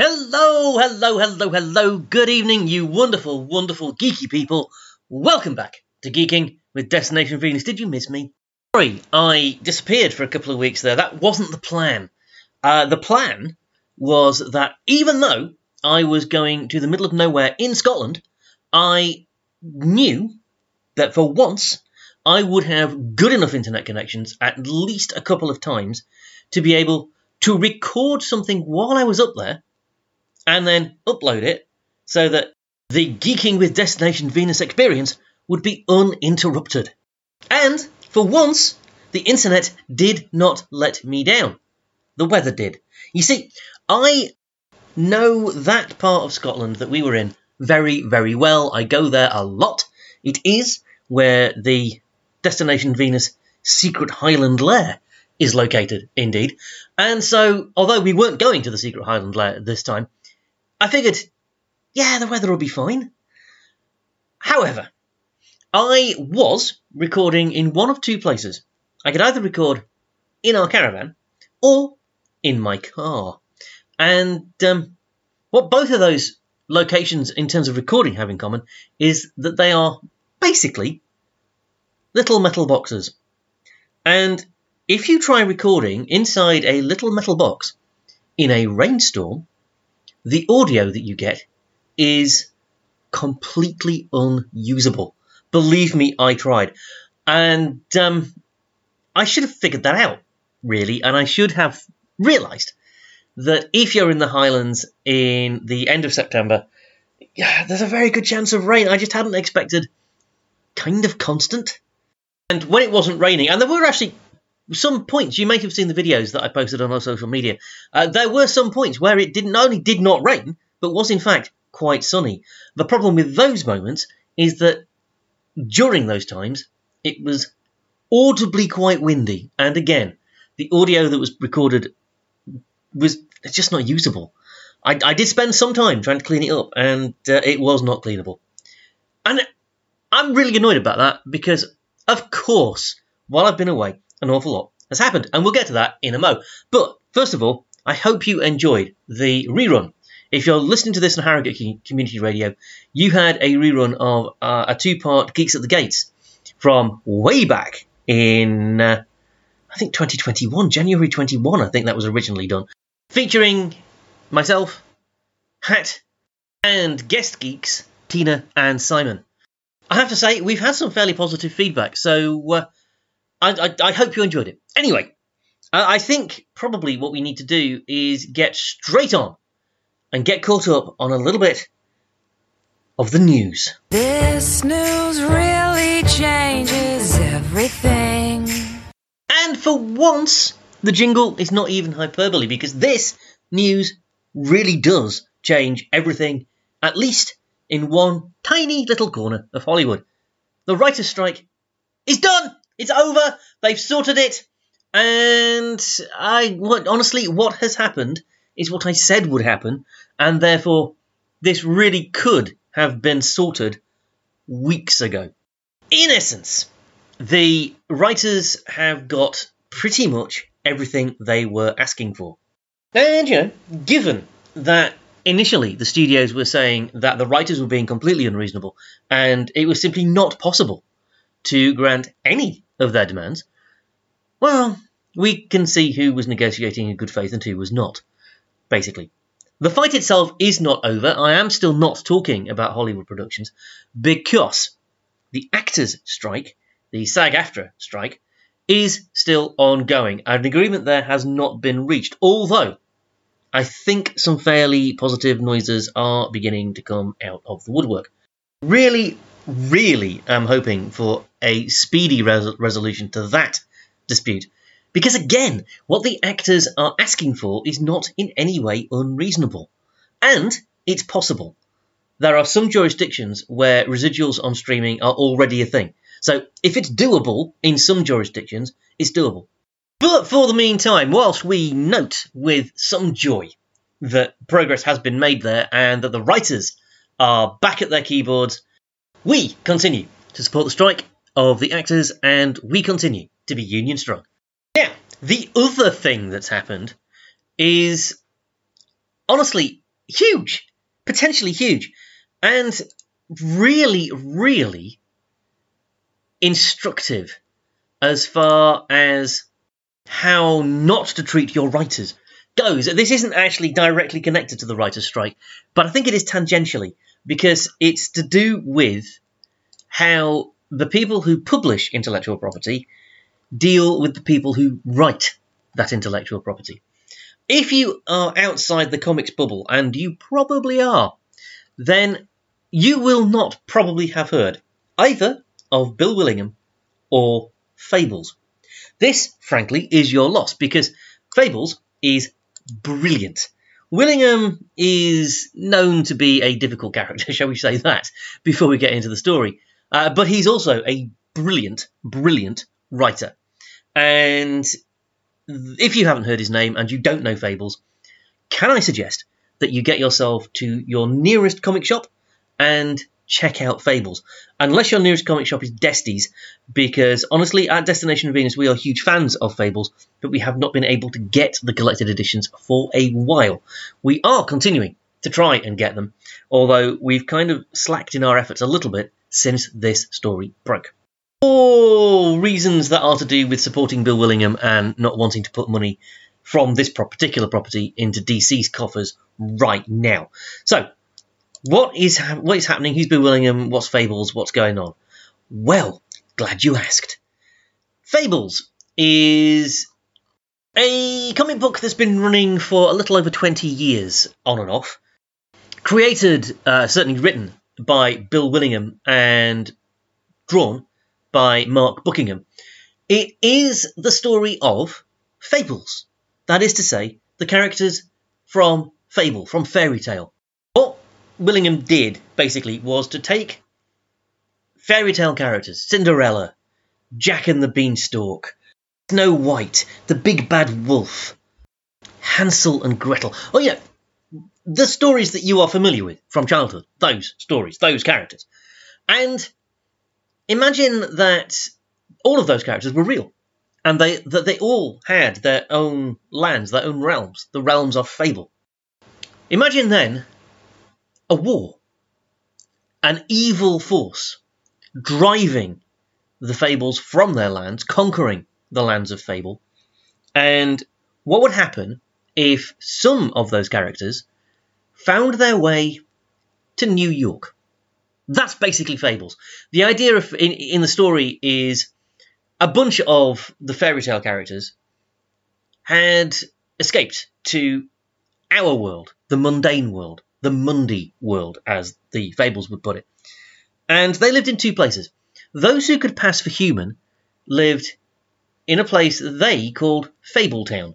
Hello, hello, hello, hello. Good evening, you wonderful, wonderful, geeky people. Welcome back to Geeking with Destination Venus. Did you miss me? Sorry, I disappeared for a couple of weeks there. That wasn't the plan. Uh, the plan was that even though I was going to the middle of nowhere in Scotland, I knew that for once I would have good enough internet connections at least a couple of times to be able to record something while I was up there and then upload it so that the Geeking with Destination Venus experience would be uninterrupted. And for once, the internet did not let me down. The weather did. You see, I know that part of Scotland that we were in very, very well. I go there a lot. It is where the Destination Venus secret Highland lair is located, indeed. And so, although we weren't going to the secret Highland lair this time, I figured, yeah, the weather will be fine. However, I was recording in one of two places. I could either record in our caravan or in my car. And um, what both of those locations in terms of recording have in common is that they are basically little metal boxes. And if you try recording inside a little metal box in a rainstorm, the audio that you get is completely unusable. Believe me, I tried. And um, I should have figured that out, really, and I should have realised that if you're in the Highlands in the end of September, yeah, there's a very good chance of rain. I just hadn't expected kind of constant. And when it wasn't raining, and there were actually some points, you may have seen the videos that I posted on our social media. Uh, there were some points where it didn't only did not rain, but was in fact quite sunny. The problem with those moments is that during those times, it was audibly quite windy, and again, the audio that was recorded was just not usable. I, I did spend some time trying to clean it up, and uh, it was not cleanable. And I'm really annoyed about that because, of course, while I've been away, an awful lot has happened, and we'll get to that in a mo. But first of all, I hope you enjoyed the rerun. If you're listening to this on Harrogate Community Radio, you had a rerun of uh, a two-part Geeks at the Gates from way back in, uh, I think 2021, January 21. I think that was originally done, featuring myself, Hat, and guest geeks Tina and Simon. I have to say, we've had some fairly positive feedback, so uh, I, I, I, hope you enjoyed it. Anyway, I think probably what we need to do is get straight on and get caught up on a little bit of the news. This news really changes everything. And for once, the jingle is not even hyperbole because this news really does change everything, at least in one tiny little corner of Hollywood. The writer's strike is done. It's over. They've sorted it. And I, honestly, what has happened is what I said would happen, and therefore this really could have been sorted weeks ago. In essence, the writers have got pretty much everything they were asking for. And, you know, given that initially the studios were saying that the writers were being completely unreasonable and it was simply not possible to grant any of their demands, well, we can see who was negotiating in good faith and who was not, basically. The fight itself is not over. I am still not talking about Hollywood productions because the actors' strike, the SAG AFTRA strike, is still ongoing. An agreement there has not been reached, although I think some fairly positive noises are beginning to come out of the woodwork. Really, really am hoping for a speedy res- resolution to that dispute. Because again, what the actors are asking for is not in any way unreasonable. And it's possible. There are some jurisdictions where residuals on streaming are already a thing. So if it's doable in some jurisdictions, it's doable. But for the meantime, whilst we note with some joy that progress has been made there and that the writers are back at their keyboards we continue to support the strike of the actors and we continue to be union strong. Now, the other thing that's happened is honestly huge, potentially huge, and really, really instructive as far as how not to treat your writers goes. This isn't actually directly connected to the writer's strike, but I think it is tangentially because it's to do with how the people who publish intellectual property deal with the people who write that intellectual property. If you are outside the comics bubble, and you probably are, then you will not probably have heard either of Bill Willingham or Fables. This, frankly, is your loss because Fables is brilliant. Willingham is known to be a difficult character, shall we say that, before we get into the story. Uh, but he's also a brilliant, brilliant writer. And if you haven't heard his name and you don't know Fables, can I suggest that you get yourself to your nearest comic shop and check out Fables? Unless your nearest comic shop is Desty's, because honestly, at Destination Venus, we are huge fans of Fables, but we have not been able to get the collected editions for a while. We are continuing to try and get them, although we've kind of slacked in our efforts a little bit since this story broke. All reasons that are to do with supporting Bill Willingham and not wanting to put money from this particular property into DC's coffers right now. So, what is what is happening? Who's Willingham? What's Fables? What's going on? Well, glad you asked. Fables is a comic book that's been running for a little over 20 years, on and off. Created, uh, certainly written by Bill Willingham and drawn by Mark Buckingham. It is the story of fables. That is to say, the characters from fable, from fairy tale. What Willingham did, basically, was to take fairy tale characters, Cinderella, Jack and the Beanstalk, Snow White, the Big Bad Wolf, Hansel and Gretel. Oh, yeah, the stories that you are familiar with from childhood, those stories, those characters. And imagine that all of those characters were real and they that they all had their own lands, their own realms, the realms of fable. Imagine then a war, an evil force driving the fables from their lands, conquering the lands of fable. And what would happen if some of those characters found their way to New York? That's basically Fables. The idea of in, in the story is a bunch of the fairy tale characters had escaped to our world, the mundane world, the Mundy world, as the Fables would put it. And they lived in two places. Those who could pass for human lived in a place they called Fabletown,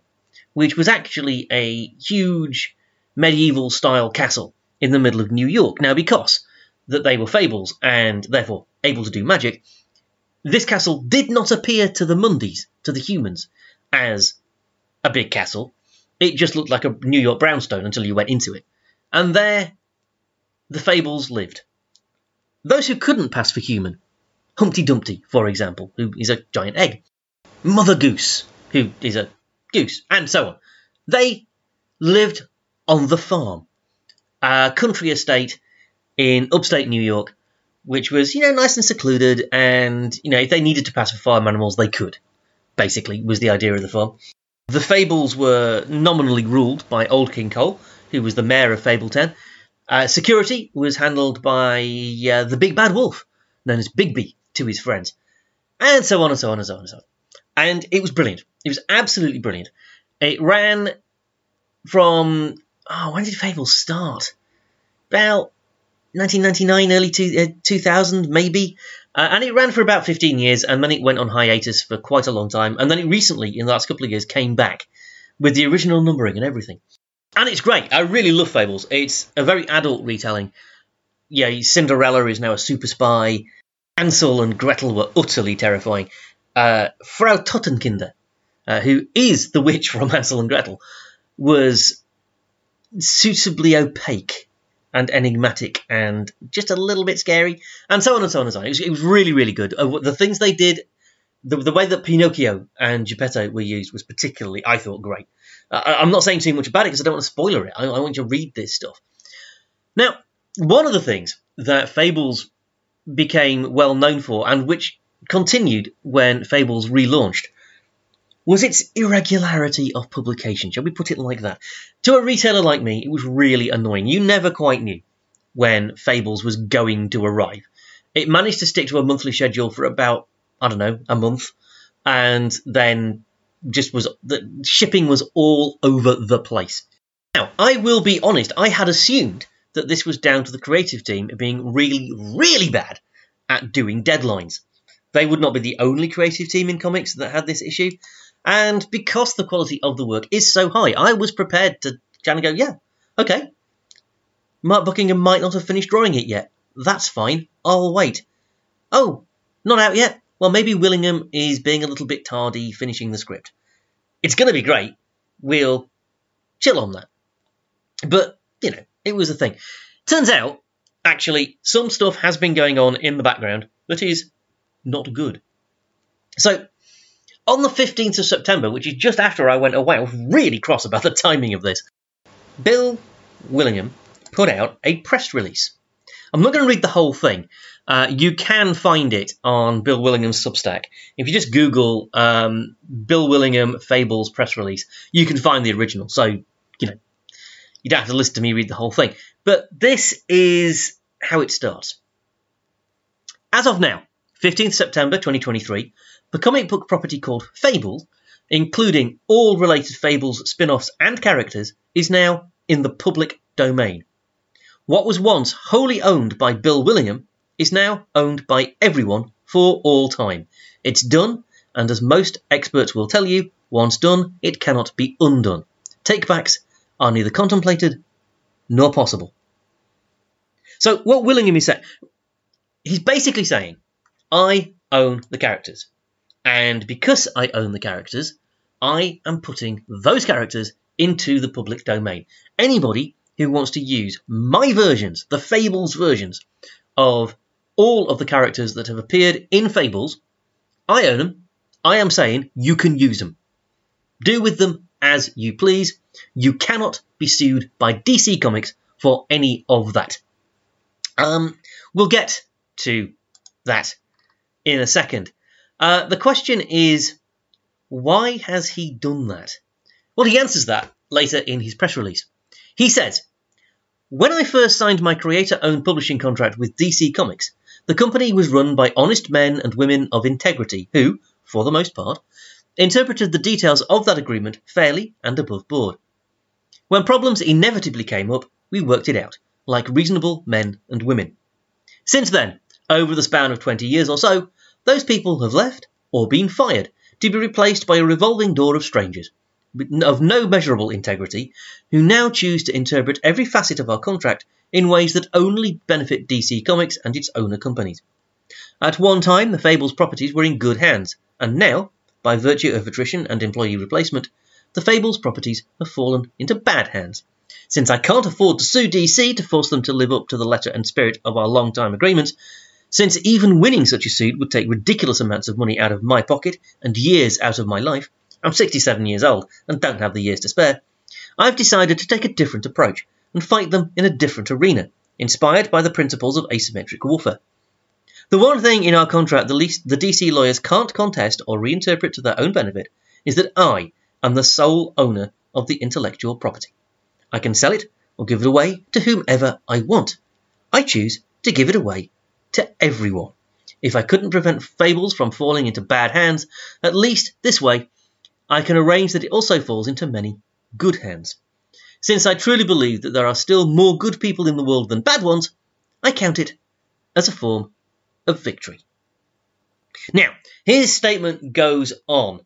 which was actually a huge medieval style castle in the middle of New York. Now, because that they were fables and therefore able to do magic, this castle did not appear to the Mundys, to the humans, as a big castle. It just looked like a New York brownstone until you went into it. And there, the fables lived. Those who couldn't pass for human, Humpty Dumpty, for example, who is a giant egg, Mother Goose, who is a goose, and so on, they lived on the farm, a country estate in upstate New York, which was, you know, nice and secluded. And, you know, if they needed to pass for farm animals, they could, basically, was the idea of the farm. The Fables were nominally ruled by Old King Cole, who was the mayor of Fabletown. Uh, security was handled by uh, the Big Bad Wolf, known as Bigby to his friends. And so on and so on and so on and so on. And it was brilliant. It was absolutely brilliant. It ran from. Oh, when did Fable start? About 1999, early two, uh, 2000, maybe. Uh, and it ran for about 15 years, and then it went on hiatus for quite a long time. And then it recently, in the last couple of years, came back with the original numbering and everything. And it's great. I really love Fables. It's a very adult retelling. Yeah, Cinderella is now a super spy. Hansel and Gretel were utterly terrifying. Uh, Frau Totenkinder, uh, who is the witch from Hansel and Gretel, was suitably opaque and enigmatic and just a little bit scary, and so on and so on and so on. It was, it was really, really good. Uh, the things they did, the, the way that Pinocchio and Geppetto were used was particularly, I thought, great. Uh, I'm not saying too much about it because I don't want to spoiler it. I, I, want you to read this stuff. Now, one of the things that Fables became well known for, and which continued when Fables relaunched, was its irregularity of publication. Shall we put it like that? To a retailer like me, it was really annoying. You never quite knew when Fables was going to arrive. It managed to stick to a monthly schedule for about, I don't know, a month, and then just was the shipping was all over the place. Now, I will be honest, I had assumed that this was down to the creative team being really, really bad at doing deadlines. They would not be the only creative team in comics that had this issue. And because the quality of the work is so high, I was prepared to kind of go, yeah, okay. Mark Buckingham might not have finished drawing it yet. That's fine. I'll wait. Oh, not out yet? Well, maybe Willingham is being a little bit tardy finishing the script. It's going to be great. We'll chill on that. But, you know, it was a thing. Turns out, actually, some stuff has been going on in the background that is not good. So, on the 15th of September, which is just after I went away, I was really cross about the timing of this. Bill Willingham put out a press release. I'm not going to read the whole thing. Uh, you can find it on Bill Willingham's Substack. If you just Google um, Bill Willingham Fables press release, you can find the original. So, you know, you don't have to listen to me read the whole thing. But this is how it starts. As of now, 15th September 2023, the comic book property called Fable, including all related Fables spin offs and characters, is now in the public domain. What was once wholly owned by Bill Willingham is now owned by everyone for all time. It's done, and as most experts will tell you, once done, it cannot be undone. Takebacks are neither contemplated nor possible. So, what Willingham is saying, he's basically saying, I own the characters. And because I own the characters, I am putting those characters into the public domain. Anybody who wants to use my versions, the Fables versions, of all of the characters that have appeared in Fables, I own them. I am saying you can use them. Do with them as you please. You cannot be sued by DC Comics for any of that. Um, we'll get to that in a second. Uh, the question is, why has he done that? Well, he answers that later in his press release. He says, When I first signed my creator owned publishing contract with DC Comics, the company was run by honest men and women of integrity who, for the most part, interpreted the details of that agreement fairly and above board. When problems inevitably came up, we worked it out, like reasonable men and women. Since then, over the span of 20 years or so, those people have left or been fired to be replaced by a revolving door of strangers of no measurable integrity who now choose to interpret every facet of our contract in ways that only benefit DC Comics and its owner companies. At one time, the Fables properties were in good hands, and now, by virtue of attrition and employee replacement, the Fables properties have fallen into bad hands. Since I can't afford to sue DC to force them to live up to the letter and spirit of our long time agreements, since even winning such a suit would take ridiculous amounts of money out of my pocket and years out of my life, I'm 67 years old and don't have the years to spare, I've decided to take a different approach and fight them in a different arena, inspired by the principles of asymmetric warfare. The one thing in our contract the, least, the DC lawyers can't contest or reinterpret to their own benefit is that I am the sole owner of the intellectual property. I can sell it or give it away to whomever I want. I choose to give it away to everyone. If I couldn't prevent fables from falling into bad hands, at least this way I can arrange that it also falls into many good hands. Since I truly believe that there are still more good people in the world than bad ones, I count it as a form of victory. Now, his statement goes on.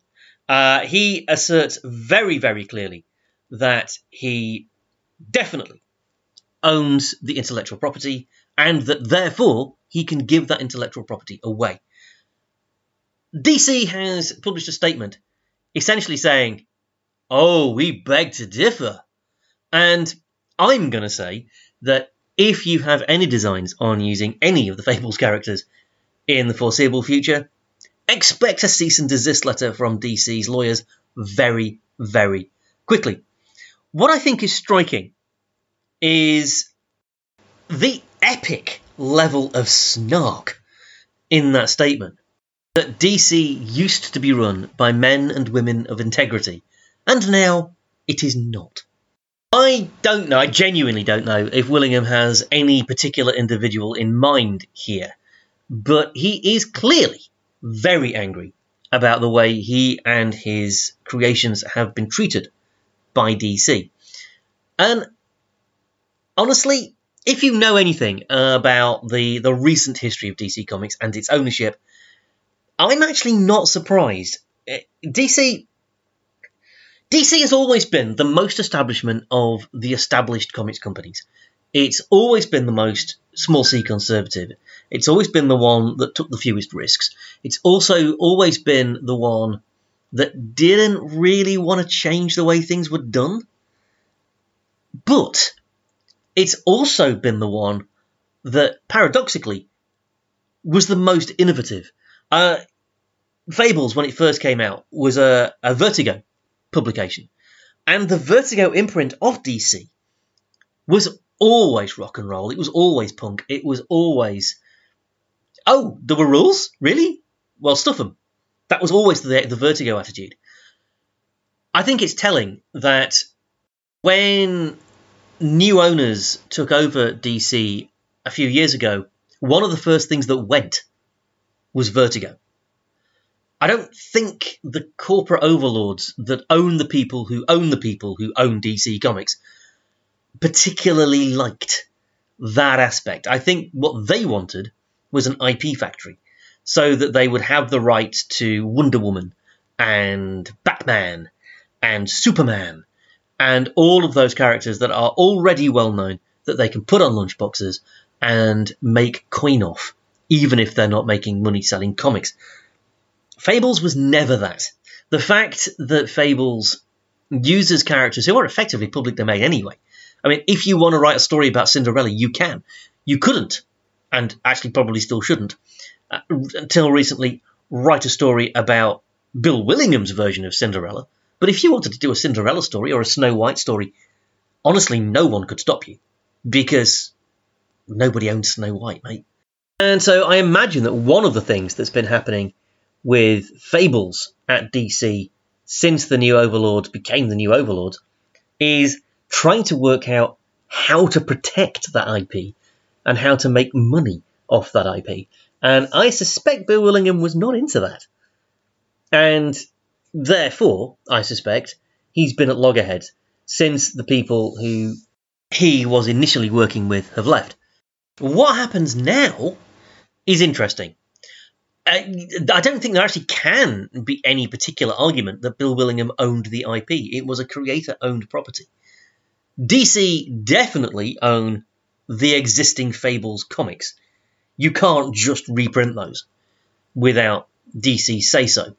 Uh, he asserts very, very clearly that he definitely owns the intellectual property and that therefore he can give that intellectual property away. DC has published a statement essentially saying, Oh, we beg to differ. And I'm going to say that if you have any designs on using any of the Fables characters in the foreseeable future, expect a cease and desist letter from DC's lawyers very, very quickly. What I think is striking is the epic level of snark in that statement that DC used to be run by men and women of integrity, and now it is not. I don't know, I genuinely don't know if Willingham has any particular individual in mind here, but he is clearly very angry about the way he and his creations have been treated by DC. And honestly, if you know anything about the, the recent history of DC Comics and its ownership, I'm actually not surprised. Eh, DC DC has always been the most establishment of the established comics companies. It's always been the most small c conservative. It's always been the one that took the fewest risks. It's also always been the one that didn't really want to change the way things were done. But it's also been the one that, paradoxically, was the most innovative. Uh, Fables, when it first came out, was a, a Vertigo publication. And the Vertigo imprint of DC was always rock and roll. It was always punk. It was always, oh, there were rules? Really? Well, stuff them. That was always the, the Vertigo attitude. I think it's telling that when new owners took over DC a few years ago, one of the first things that went was Vertigo. I don't think the corporate overlords that own the people who own the people who own DC Comics particularly liked that aspect. I think what they wanted was an IP factory so that they would have the right to Wonder Woman and Batman and Superman and all of those characters that are already well known that they can put on lunchboxes and make coin off, even if they're not making money selling comics. Fables was never that. The fact that Fables uses characters who are effectively public domain anyway. I mean, if you want to write a story about Cinderella, you can. You couldn't, and actually probably still shouldn't, uh, until recently, write a story about Bill Willingham's version of Cinderella. But if you wanted to do a Cinderella story or a Snow White story, honestly, no one could stop you because nobody owns Snow White, mate. And so I imagine that one of the things that's been happening with Fables at DC since the new Overlord became the new Overlord is trying to work out how to protect that IP and how to make money off that IP. And I suspect Bill Willingham was not into that. And therefore, I suspect, he's been at loggerheads since the people who he was initially working with have left. What happens now is interesting. Uh, I don't think there actually can be any particular argument that Bill Willingham owned the IP. It was a creator owned property. DC definitely own the existing Fables comics. You can't just reprint those without DC say so.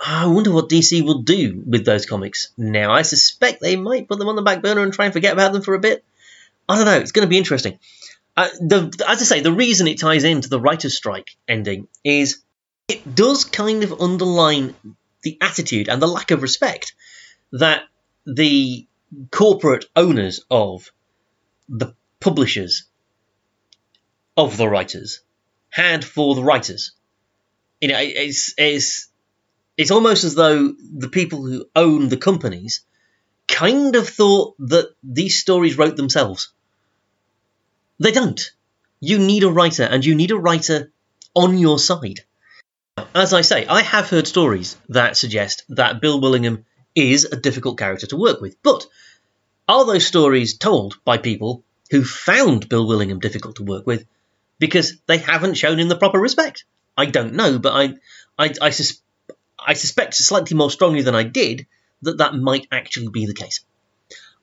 I wonder what DC will do with those comics now. I suspect they might put them on the back burner and try and forget about them for a bit. I don't know. It's going to be interesting. Uh, the, as I say, the reason it ties into the writer's strike ending is it does kind of underline the attitude and the lack of respect that the corporate owners of the publishers of the writers had for the writers. You know, it's it's it's almost as though the people who own the companies kind of thought that these stories wrote themselves. They don't. You need a writer, and you need a writer on your side. As I say, I have heard stories that suggest that Bill Willingham is a difficult character to work with. But are those stories told by people who found Bill Willingham difficult to work with because they haven't shown him the proper respect? I don't know, but I, I, I, sus- I suspect slightly more strongly than I did that that might actually be the case.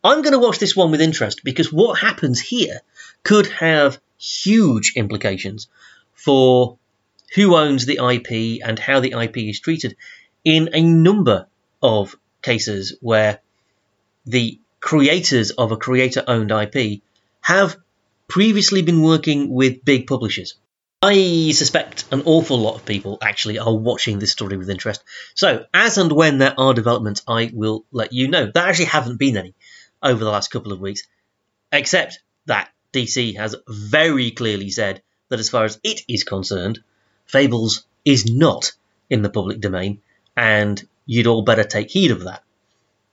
I'm going to watch this one with interest because what happens here could have huge implications for who owns the IP and how the IP is treated in a number of cases where the creators of a creator owned IP have previously been working with big publishers. I suspect an awful lot of people actually are watching this story with interest. So, as and when there are developments, I will let you know. There actually haven't been any over the last couple of weeks, except that DC has very clearly said that as far as it is concerned, Fables is not in the public domain, and you'd all better take heed of that.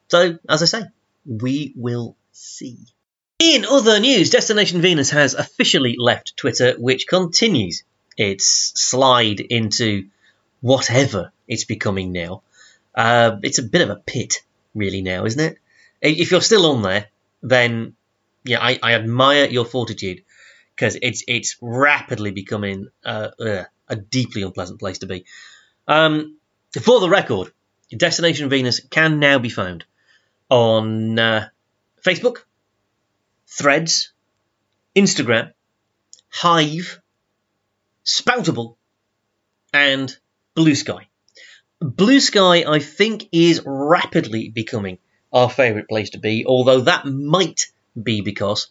So, as I say, we will see. In other news, Destination Venus has officially left Twitter, which continues its slide into whatever it's becoming now. Uh, it's a bit of a pit, really, now, isn't it? If you're still on there, then yeah, I, I admire your fortitude because it's it's rapidly becoming uh, uh, a deeply unpleasant place to be. Um, for the record, Destination Venus can now be found on uh, Facebook, Threads, Instagram, Hive, Spoutible, and Blue Sky. Blue Sky, I think, is rapidly becoming our favourite place to be, although that might be because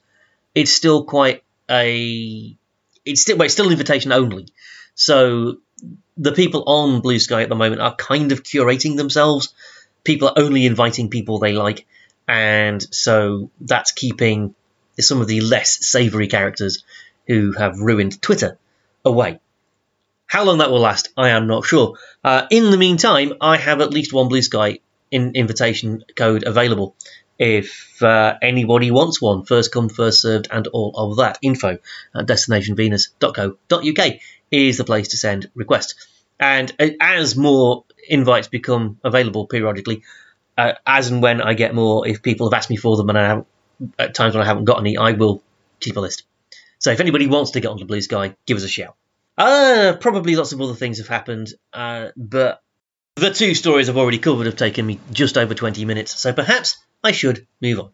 it's still quite a it's still well, it's still invitation only. So the people on Blue Sky at the moment are kind of curating themselves. People are only inviting people they like, and so that's keeping some of the less savoury characters who have ruined Twitter away. How long that will last, I am not sure. Uh, in the meantime, I have at least one Blue Sky in invitation code available if uh, anybody wants one. First come, first served, and all of that. Info at destinationvenus.co.uk is the place to send requests. And uh, as more invites become available periodically, uh, as and when I get more, if people have asked me for them and I have at times when I haven't got any, I will keep a list. So if anybody wants to get onto Blue Sky, give us a shout. Uh, probably lots of other things have happened, uh, but the two stories I've already covered have taken me just over 20 minutes, so perhaps I should move on.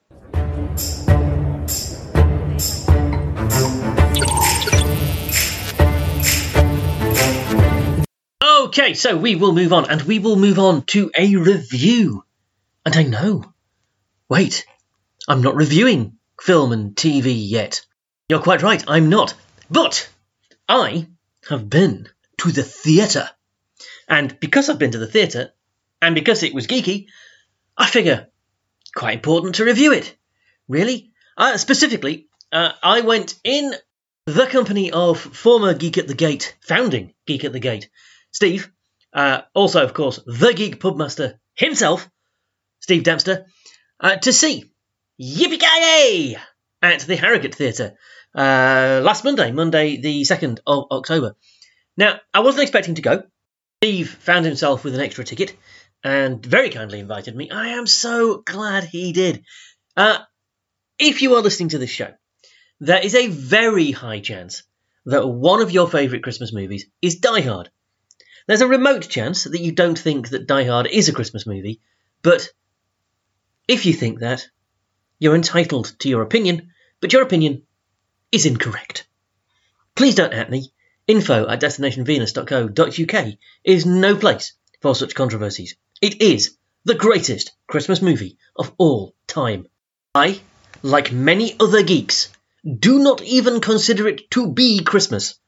Okay, so we will move on, and we will move on to a review. And I know. Wait, I'm not reviewing film and TV yet. You're quite right, I'm not. But I have been to the theatre. And because I've been to the theatre, and because it was geeky, I figure quite important to review it. Really? Uh, specifically, uh, I went in the company of former Geek at the Gate, founding Geek at the Gate, Steve, uh, also, of course, the Geek Pubmaster himself, Steve Dempster, uh, to see Yippee at the Harrogate Theatre uh, last Monday, Monday the 2nd of October. Now, I wasn't expecting to go. Steve found himself with an extra ticket and very kindly invited me. I am so glad he did. Uh, if you are listening to this show, there is a very high chance that one of your favourite Christmas movies is Die Hard. There's a remote chance that you don't think that Die Hard is a Christmas movie, but if you think that, you're entitled to your opinion, but your opinion is incorrect. Please don't at me info at destinationvenus.co.uk is no place for such controversies. It is the greatest Christmas movie of all time. I, like many other geeks, do not even consider it to be Christmas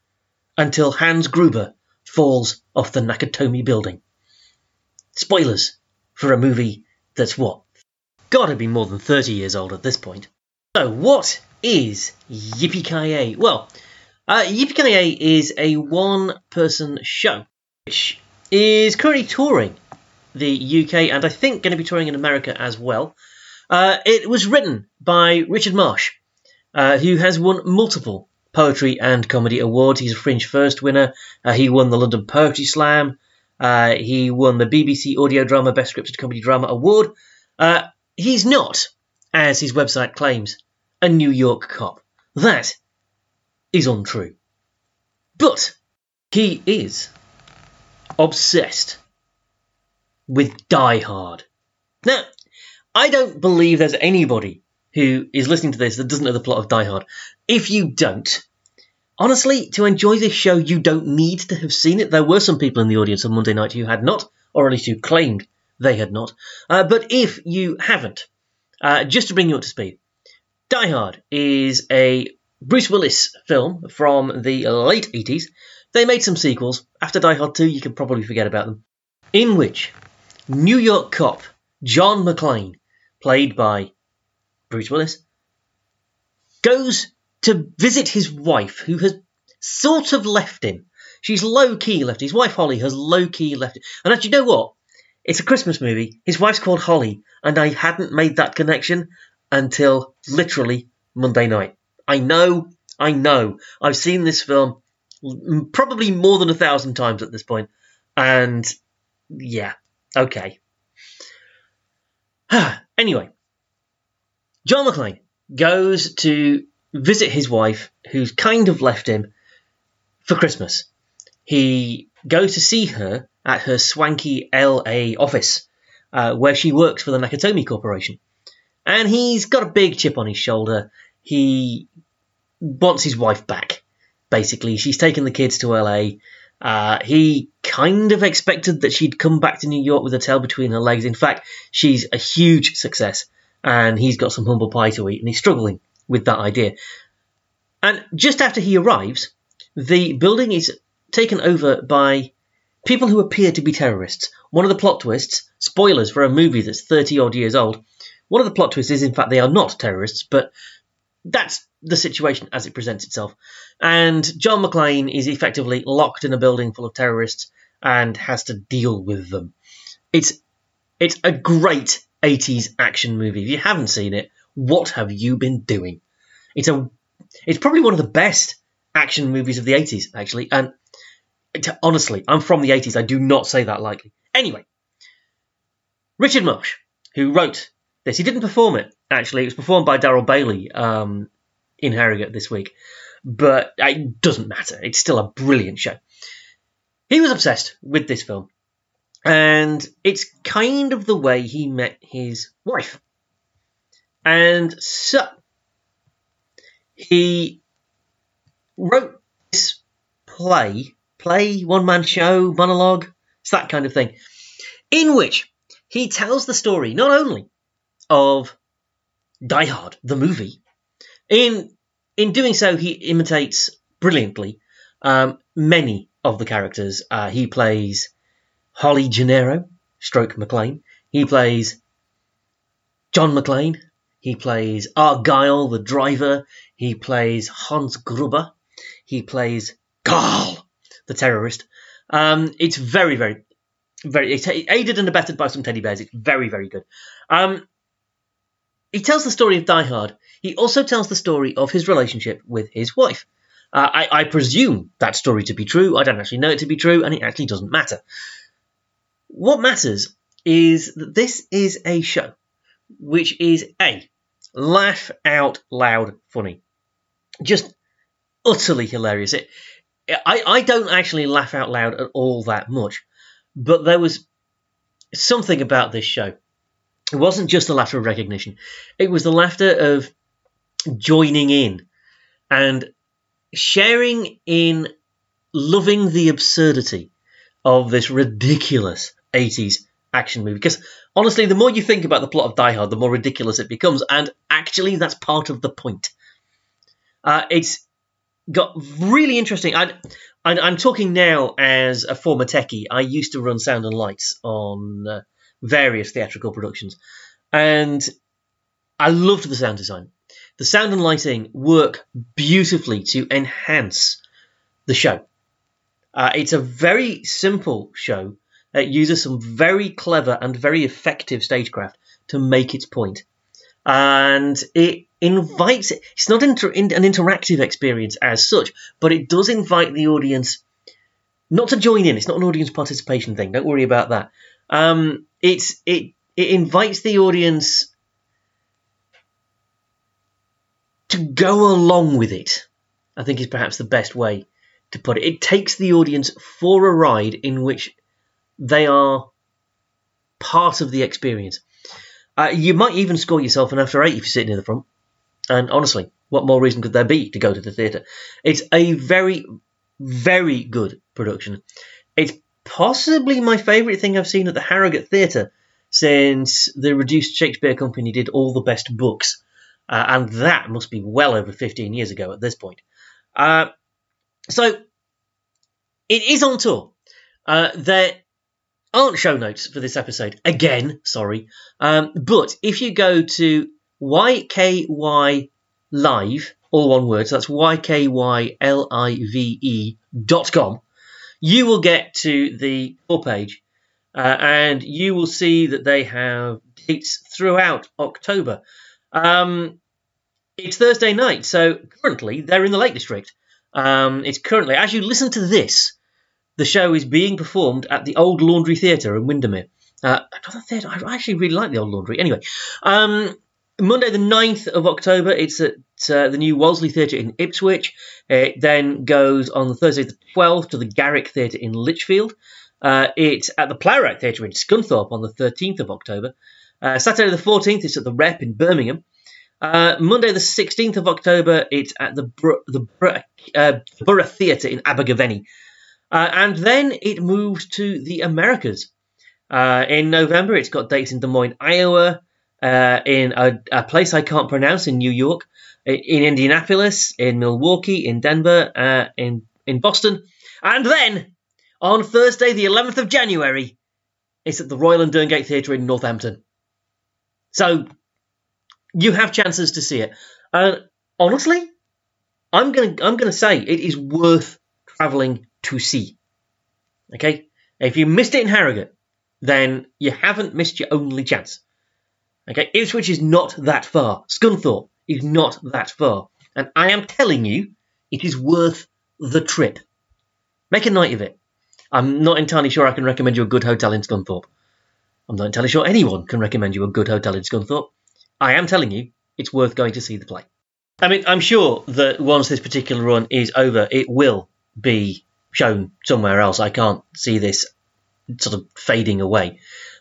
until Hans Gruber falls off the Nakatomi building. Spoilers for a movie that's what? Gotta be more than 30 years old at this point. So, what is Yippee Well, uh, Yippee is a one person show which is currently touring the UK and I think going to be touring in America as well. Uh, it was written by Richard Marsh, uh, who has won multiple poetry and comedy awards. He's a Fringe First winner. Uh, he won the London Poetry Slam. Uh, he won the BBC Audio Drama Best Scripted Comedy Drama Award. Uh, he's not, as his website claims, a New York cop. That is untrue. But he is obsessed with Die Hard. Now, I don't believe there's anybody who is listening to this that doesn't know the plot of Die Hard. If you don't, honestly, to enjoy this show, you don't need to have seen it. There were some people in the audience on Monday night who had not, or at least who claimed they had not. Uh, but if you haven't, uh, just to bring you up to speed, Die Hard is a Bruce Willis film from the late 80s. They made some sequels. After Die Hard 2, you can probably forget about them. In which New York cop John McClane, played by Bruce Willis, goes to visit his wife, who has sort of left him. She's low key left. His wife Holly has low key left him. And actually, you know what? It's a Christmas movie. His wife's called Holly, and I hadn't made that connection until literally Monday night. I know, I know. I've seen this film probably more than a thousand times at this point, and yeah, okay. anyway, John McClane goes to visit his wife, who's kind of left him for Christmas. He goes to see her at her swanky LA office, uh, where she works for the Nakatomi Corporation. And he's got a big chip on his shoulder. He wants his wife back, basically. She's taken the kids to LA. Uh, he kind of expected that she'd come back to New York with a tail between her legs. In fact, she's a huge success, and he's got some humble pie to eat, and he's struggling with that idea. And just after he arrives, the building is taken over by people who appear to be terrorists. One of the plot twists, spoilers for a movie that's 30 odd years old, one of the plot twists is in fact they are not terrorists, but that's the situation as it presents itself. And John McClane is effectively locked in a building full of terrorists and has to deal with them. It's it's a great 80s action movie. If you haven't seen it, what have you been doing? It's a it's probably one of the best action movies of the 80s actually and honestly, I'm from the 80s. I do not say that lightly. Anyway, Richard Marsh, who wrote this, he didn't perform it, actually. It was performed by Daryl Bailey um, in Harrogate this week, but it doesn't matter. It's still a brilliant show. He was obsessed with this film, and it's kind of the way he met his wife. And so he wrote this play play, one man show, monologue. It's that kind of thing. In which he tells the story not only of Die Hard, the movie, in in doing so, he imitates brilliantly um, many of the characters. Uh, he plays Holly Gennaro, stroke McClane. He plays John McClane. He plays Argyle, the driver. He plays Hans Gruber. He plays Carl, the terrorist. Um, it's very, very, very it's aided and abetted by some teddy bears. It's very, very good. Um, he tells the story of Die Hard. He also tells the story of his relationship with his wife. Uh, I, I, presume that story to be true. I don't actually know it to be true, and it actually doesn't matter. What matters is that this is a show which is a laugh out loud funny, just utterly hilarious. It I, I don't actually laugh out loud at all that much, but there was something about this show. It wasn't just the laughter of recognition, it was the laughter of joining in and sharing in loving the absurdity of this ridiculous 80s action movie. Because honestly, the more you think about the plot of Die Hard, the more ridiculous it becomes, and actually, that's part of the point. Uh, it's got really interesting. I, am talking now as a former techie. I used to run sound and lights on uh, various theatrical productions, and I loved the sound design. The sound and lighting work beautifully to enhance the show. Uh, it's a very simple show that uses some very clever and very effective stagecraft to make its point. and it invites it's not inter, in, an interactive experience as such but it does invite the audience not to join in it's not an audience participation thing don't worry about that um, it's it it invites the audience to go along with it i think is perhaps the best way to put it it takes the audience for a ride in which they are part of the experience uh, you might even score yourself an after eight if you're sitting in the front. And honestly, what more reason could there be to go to the theatre? It's a very, very good production. It's possibly my favourite thing I've seen at the Harrogate Theatre since the Reduced Shakespeare Company did all the best books. Uh, and that must be well over 15 years ago at this point. Uh, so, it is on tour. Uh, there aren't show notes for this episode. Again, sorry. Um, but if you go to YKY Live, all one word. So that's Y K Y L I V E dot com. You will get to the full page, uh, and you will see that they have dates throughout October. Um, it's Thursday night, so currently they're in the Lake District. Um, it's currently, as you listen to this, the show is being performed at the Old Laundry Theatre in Windermere. Uh, another theatre, I actually really like the Old Laundry. Anyway, um, Monday the 9th of October, it's at uh, the new Wolsey Theatre in Ipswich. It then goes on Thursday the 12th to the Garrick Theatre in Lichfield. Uh, it's at the Plowright Theatre in Scunthorpe on the 13th of October. Uh, Saturday the 14th, it's at the Rep in Birmingham. Uh, Monday the 16th of October, it's at the, Br- the Br- uh, Borough Theatre in Abergavenny. Uh, and then it moves to the Americas. In November, it's got dates in Des Moines, Iowa, uh, in a, a, place I can't pronounce in New York, in Indianapolis, in Milwaukee, in Denver, uh, in in Boston, and then on Thursday, the 11th of January, it's at the Royal and Derngate Theatre in Northampton. So you have chances to see it. And honestly, I'm gonna I'm gonna say it is worth travelling to see. Okay, if you missed it in Harrogate, then you haven't missed your only chance. Okay, Ipswich is not that far. Scunthorpe is not that far. And I am telling you, it is worth the trip. Make a night of it. I'm not entirely sure I can recommend you a good hotel in Scunthorpe. I'm not entirely sure anyone can recommend you a good hotel in Scunthorpe. I am telling you, it's worth going to see the play. I mean, I'm sure that once this particular run is over, it will be shown somewhere else. I can't see this sort of fading away.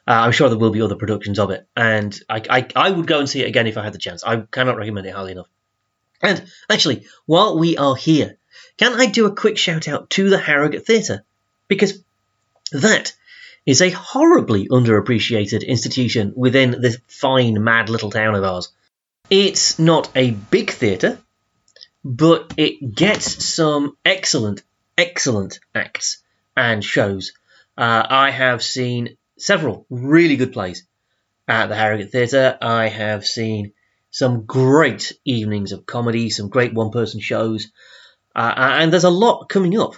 Uh, I'm sure there will be other productions of it, and I, I, I would go and see it again if I had the chance. I cannot recommend it highly enough. And actually, while we are here, can I do a quick shout out to the Harrogate Theatre? Because that is a horribly underappreciated institution within this fine, mad little town of ours. It's not a big theatre, but it gets some excellent, excellent acts and shows. Uh, I have seen several really good plays at the Harrogate Theatre. I have seen some great evenings of comedy, some great one person shows, uh, and there's a lot coming up.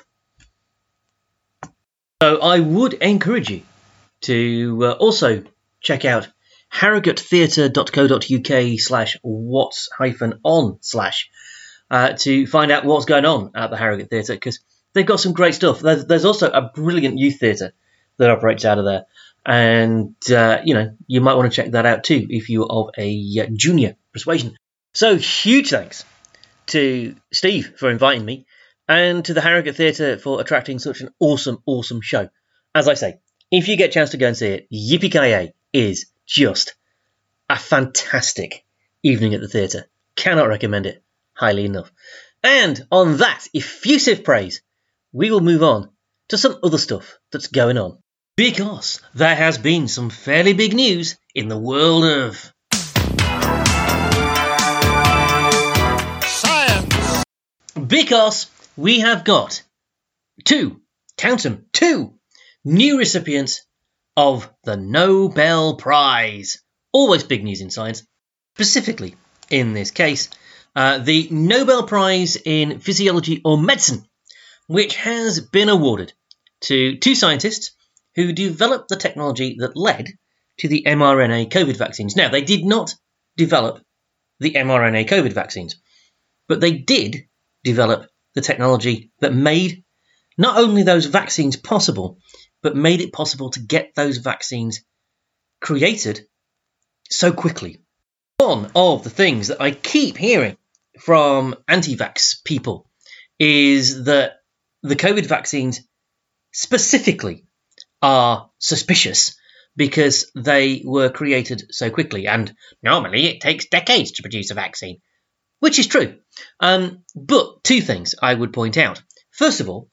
So I would encourage you to uh, also check out harrogatetheatre.co.uk slash what's hyphen on slash uh, to find out what's going on at the Harrogate Theatre because they've got some great stuff. There's, there's also a brilliant youth theatre that operates out of there and uh, you know you might want to check that out too if you're of a uh, junior persuasion. So huge thanks to Steve for inviting me, and to the Harrogate Theatre for attracting such an awesome, awesome show. As I say, if you get a chance to go and see it, Yippee is just a fantastic evening at the theatre. Cannot recommend it highly enough. And on that effusive praise, we will move on to some other stuff that's going on. Because there has been some fairly big news in the world of. Science! Because we have got two, count them, two new recipients of the Nobel Prize. Always big news in science. Specifically, in this case, uh, the Nobel Prize in Physiology or Medicine, which has been awarded to two scientists who developed the technology that led to the mRNA COVID vaccines. Now, they did not develop the mRNA COVID vaccines, but they did develop the technology that made not only those vaccines possible, but made it possible to get those vaccines created so quickly. One of the things that I keep hearing from anti vax people is that the COVID vaccines specifically are suspicious because they were created so quickly. And normally it takes decades to produce a vaccine, which is true. Um, but two things I would point out. First of all,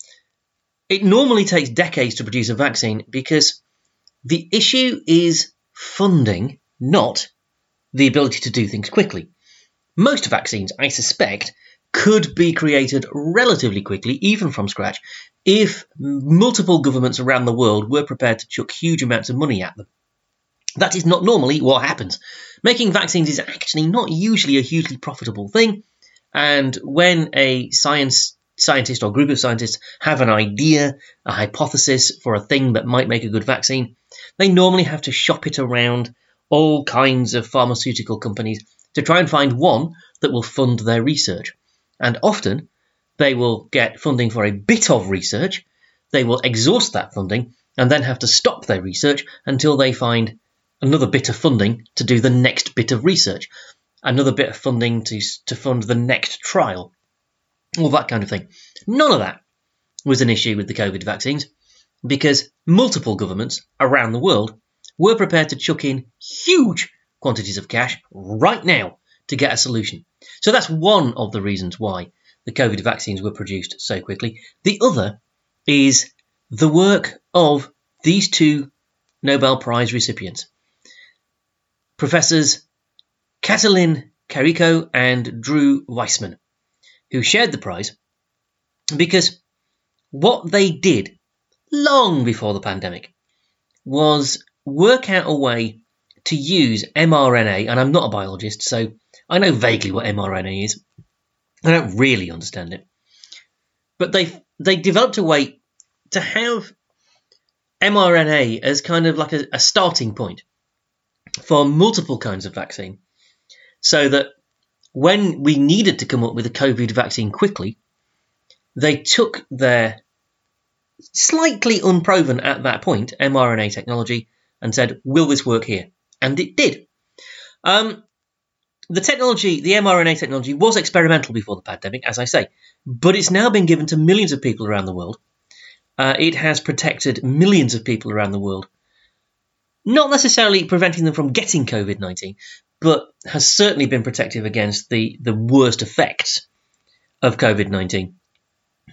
it normally takes decades to produce a vaccine because the issue is funding, not the ability to do things quickly. Most vaccines, I suspect, could be created relatively quickly, even from scratch, if multiple governments around the world were prepared to chuck huge amounts of money at them. That is not normally what happens. Making vaccines is actually not usually a hugely profitable thing, And when a science scientist or group of scientists have an idea, a hypothesis for a thing that might make a good vaccine, they normally have to shop it around all kinds of pharmaceutical companies to try and find one that will fund their research. And often they will get funding for a bit of research, they will exhaust that funding, and then have to stop their research until they find another bit of funding to do the next bit of research, another bit of funding to, to fund the next trial, all that kind of thing. None of that was an issue with the COVID vaccines because multiple governments around the world were prepared to chuck in huge quantities of cash right now to get a solution. So that's one of the reasons why the COVID vaccines were produced so quickly. The other is the work of these two Nobel Prize recipients, Professors Katalin Karikó and Drew Weissman, who shared the prize because what they did long before the pandemic was work out a way to use mRNA, and I'm not a biologist, so I know vaguely what mRNA is. I don't really understand it. But they they developed a way to have mRNA as kind of like a, a starting point for multiple kinds of vaccine. So that when we needed to come up with a COVID vaccine quickly, they took their slightly unproven at that point mRNA technology and said, Will this work here? And it did. Um, the technology, the mRNA technology, was experimental before the pandemic, as I say, but it's now been given to millions of people around the world. Uh, it has protected millions of people around the world, not necessarily preventing them from getting COVID 19, but has certainly been protective against the, the worst effects of COVID 19.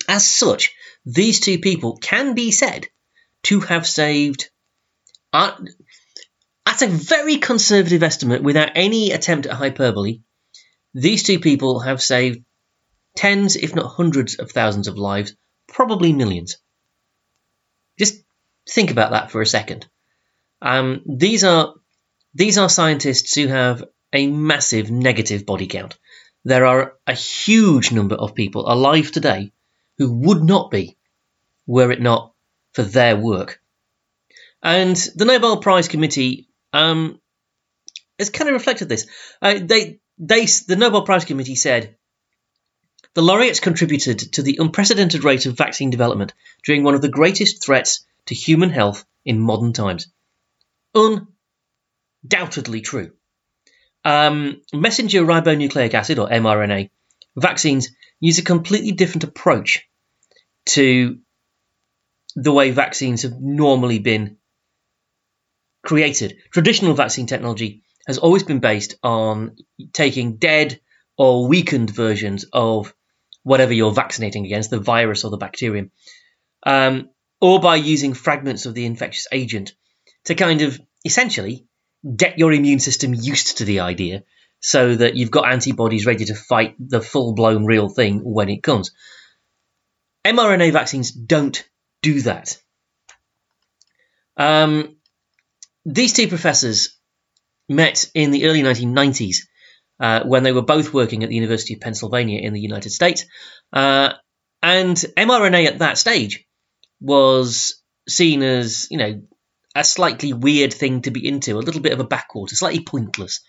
As such, these two people can be said to have saved, uh, at a very conservative estimate, without any attempt at hyperbole, these two people have saved tens, if not hundreds of thousands of lives, probably millions. Just think about that for a second. Um, these are these are scientists who have a massive negative body count. There are a huge number of people alive today who would not be were it not for their work. And the Nobel Prize Committee um, has kind of reflected this. Uh, they, they, the Nobel Prize Committee said the laureates contributed to the unprecedented rate of vaccine development during one of the greatest threats to human health in modern times. Undoubtedly true. Um, messenger ribonucleic acid, or mRNA, vaccines use a completely different approach to the way vaccines have normally been created. Traditional vaccine technology has always been based on taking dead or weakened versions of whatever you're vaccinating against, the virus or the bacterium, um, or by using fragments of the infectious agent to kind of essentially get your immune system used to the idea so that you've got antibodies ready to fight the full blown real thing when it comes. mRNA vaccines don't do that. Um, these two professors met in the early 1990s uh, when they were both working at the University of Pennsylvania in the United States. Uh, and mRNA at that stage was seen as, you know, a slightly weird thing to be into, a little bit of a backwater, slightly pointless.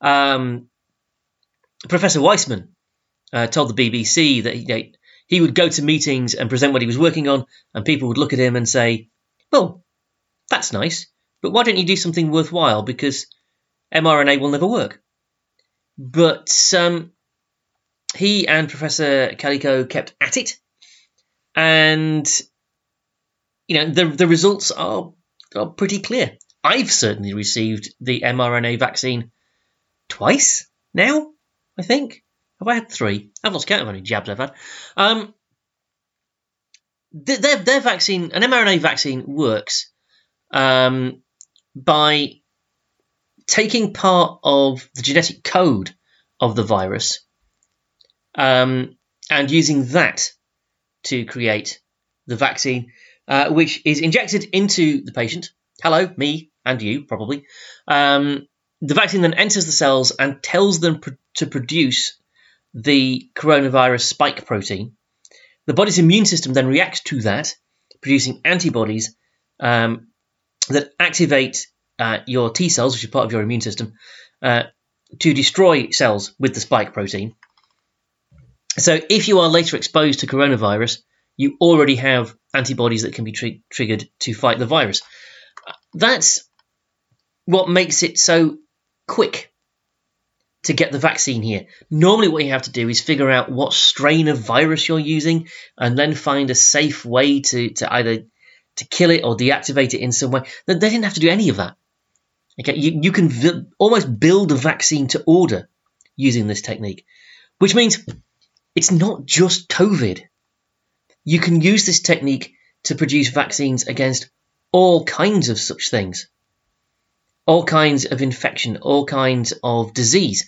Um, Professor Weissman uh, told the BBC that you know, he would go to meetings and present what he was working on, and people would look at him and say, Well, that's nice, but why don't you do something worthwhile? Because mRNA will never work. But um, he and Professor Karikó kept at it, and you know the the results are are pretty clear. I've certainly received the mRNA vaccine twice now. I think have I had three? I've lost count of how many jabs I've had. Um, their their vaccine, an mRNA vaccine, works um, by taking part of the genetic code of the virus um, and using that to create the vaccine, uh, which is injected into the patient. Hello, me and you, probably. Um, the vaccine then enters the cells and tells them pr- to produce the coronavirus spike protein. The body's immune system then reacts to that, producing antibodies um, that activate uh, your T cells, which is part of your immune system, uh, to destroy cells with the spike protein. So, if you are later exposed to coronavirus, you already have antibodies that can be tr- triggered to fight the virus. That's what makes it so quick to get the vaccine here. Normally, what you have to do is figure out what strain of virus you're using and then find a safe way to, to either to kill it or deactivate it in some way. They didn't have to do any of that. Okay, you, you can almost build a vaccine to order using this technique, which means it's not just COVID. You can use this technique to produce vaccines against all kinds of such things, all kinds of infection, all kinds of disease,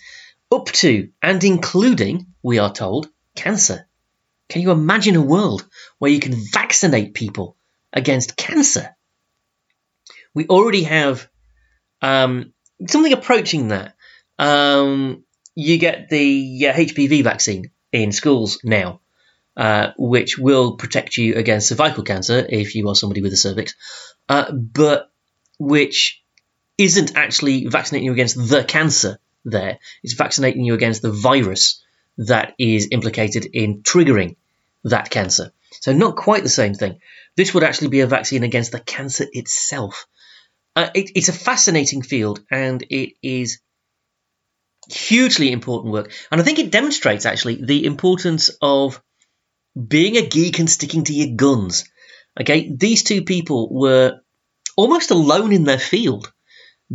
up to and including, we are told, cancer. Can you imagine a world where you can vaccinate people against cancer? We already have um, something approaching that. Um, you get the uh, HPV vaccine in schools now, uh, which will protect you against cervical cancer if you are somebody with a cervix, uh, but which isn't actually vaccinating you against the cancer there. It's vaccinating you against the virus that is implicated in triggering that cancer. So, not quite the same thing. This would actually be a vaccine against the cancer itself. Uh, it, it's a fascinating field and it is hugely important work. And I think it demonstrates actually the importance of being a geek and sticking to your guns. Okay, these two people were almost alone in their field,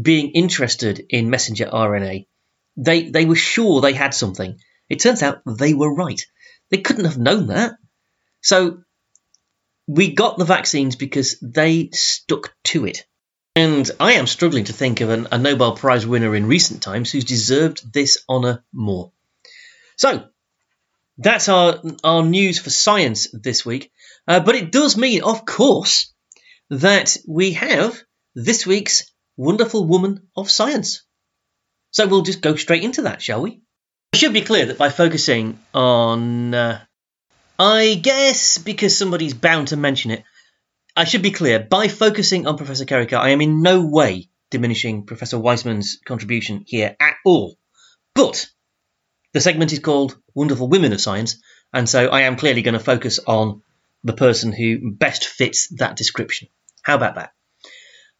being interested in messenger RNA. They they were sure they had something. It turns out they were right. They couldn't have known that. So we got the vaccines because they stuck to it. And I am struggling to think of an, a Nobel Prize winner in recent times who's deserved this honour more. So, that's our, our news for science this week. Uh, but it does mean, of course, that we have this week's Wonderful Woman of Science. So we'll just go straight into that, shall we? It should be clear that by focusing on, uh, I guess because somebody's bound to mention it, I should be clear, by focusing on Professor Karikó, I am in no way diminishing Professor Weissman's contribution here at all. But the segment is called Wonderful Women of Science, and so I am clearly going to focus on the person who best fits that description. How about that?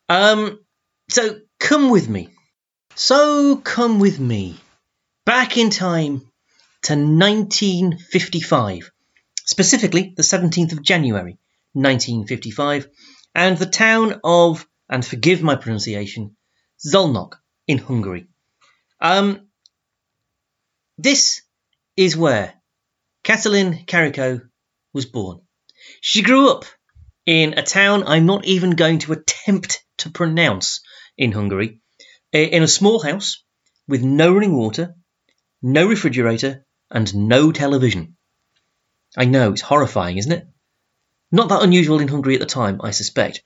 Um, so come with me. So come with me back in time to 1955, specifically the 17th of January 1955, and the town of, and forgive my pronunciation, Szolnok in Hungary. Um, this is where Katalin Karikó was born. She grew up in a town I'm not even going to attempt to pronounce in Hungary, in a small house with no running water, no refrigerator, and no television. I know, it's horrifying, isn't it? Not that unusual in Hungary at the time, I suspect.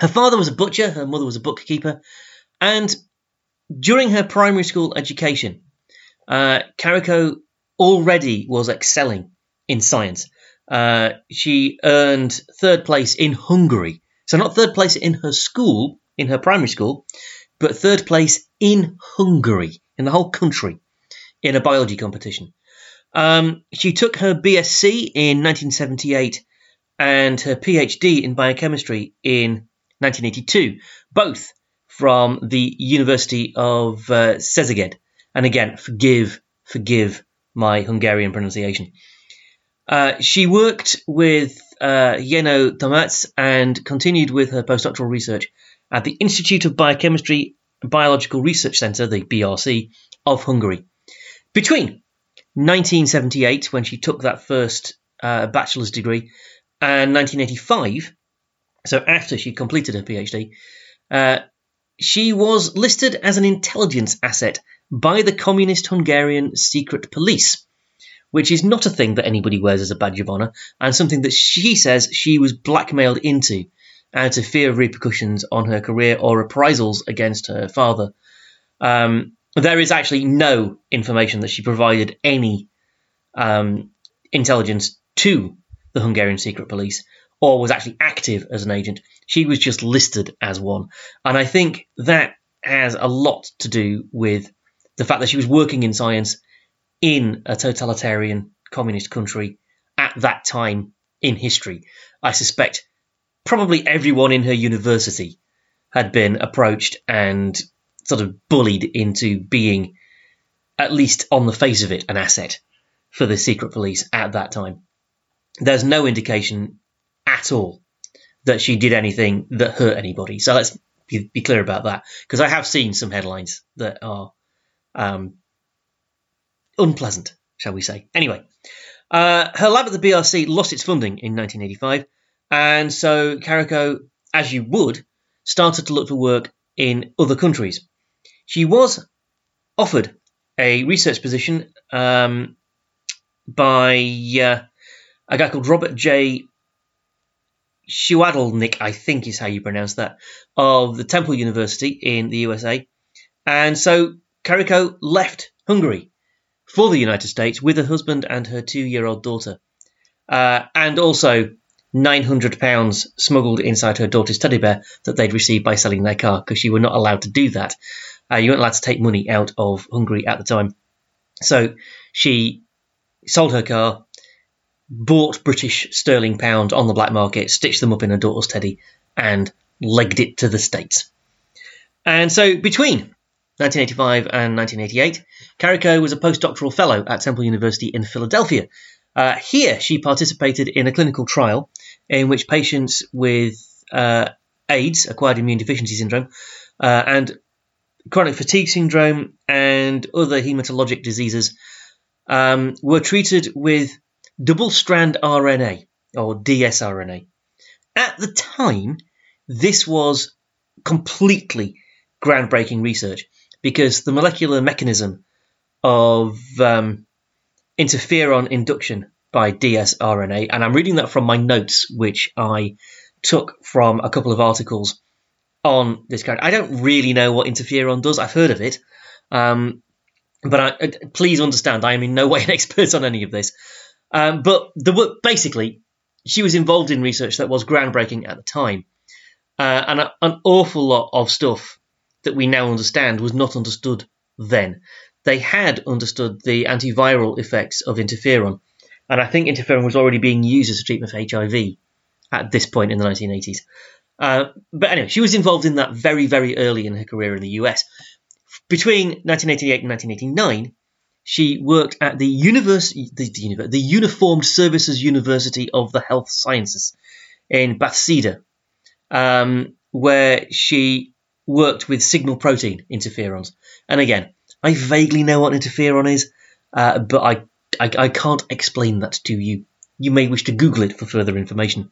Her father was a butcher, her mother was a bookkeeper, and during her primary school education, uh, Karikó already was excelling in science. Uh, she earned third place in Hungary. So, not third place in her school, in her primary school, but third place in Hungary, in the whole country, in a biology competition. Um, she took her BSc in 1978 and her PhD in biochemistry in 1982, both from the University of uh, Szeged. And again, forgive, forgive my Hungarian pronunciation. Uh, she worked with uh, Jenő Tomasz and continued with her postdoctoral research at the Institute of Biochemistry Biological Research Centre, the BRC, of Hungary. Between 1978, when she took that first uh, bachelor's degree, and 1985, so after she completed her PhD, uh, she was listed as an intelligence asset by the Communist Hungarian Secret Police, which is not a thing that anybody wears as a badge of honour, and something that she says she was blackmailed into out of fear of repercussions on her career or reprisals against her father. Um, there is actually no information that she provided any um, intelligence to the Hungarian secret police or was actually active as an agent. She was just listed as one. And I think that has a lot to do with the fact that she was working in science in a totalitarian communist country at that time in history. I suspect probably everyone in her university had been approached and sort of bullied into being, at least on the face of it, an asset for the secret police at that time. There's no indication at all that she did anything that hurt anybody. So let's be, be clear about that, because I have seen some headlines that are um, unpleasant, shall we say. Anyway, uh, her lab at the BRC lost its funding in 1985, and so Karikó, as you would, started to look for work in other countries. She was offered a research position um, by uh, a guy called Robert J. Suhadolnik, I think is how you pronounce that, of the Temple University in the USA. And so Kariko left Hungary for the United States with her husband and her two year old daughter. Uh, and also £900 smuggled inside her daughter's teddy bear that they'd received by selling their car because she were not allowed to do that. Uh, you weren't allowed to take money out of Hungary at the time. So she sold her car, bought British sterling pounds on the black market, stitched them up in her daughter's teddy, and legged it to the States. And so between 1985 and 1988, Kariko was a postdoctoral fellow at Temple University in Philadelphia. Uh, here, she participated in a clinical trial in which patients with uh, AIDS, acquired immune deficiency syndrome, uh, and chronic fatigue syndrome, and other hematologic diseases um, were treated with double strand RNA or dsRNA. At the time, this was completely groundbreaking research because the molecular mechanism of um, interferon induction by dsRNA, and I'm reading that from my notes, which I took from a couple of articles on this character. I don't really know what interferon does. I've heard of it, um, but I, uh, please understand, I am in no way an expert on any of this. Um, but the basically, she was involved in research that was groundbreaking at the time, uh, and a, an awful lot of stuff that we now understand was not understood then. They had understood the antiviral effects of interferon, and I think interferon was already being used as a treatment for HIV at this point in the 1980s. Uh, but anyway, she was involved in that very, very early in her career in the US. Between 1988 and 1989, she worked at the, the, the Uniformed Services University of the Health Sciences in Bethesda, um, where she worked with signal protein interferons. And again, I vaguely know what interferon is, uh, but I, I, I can't explain that to you. You may wish to Google it for further information.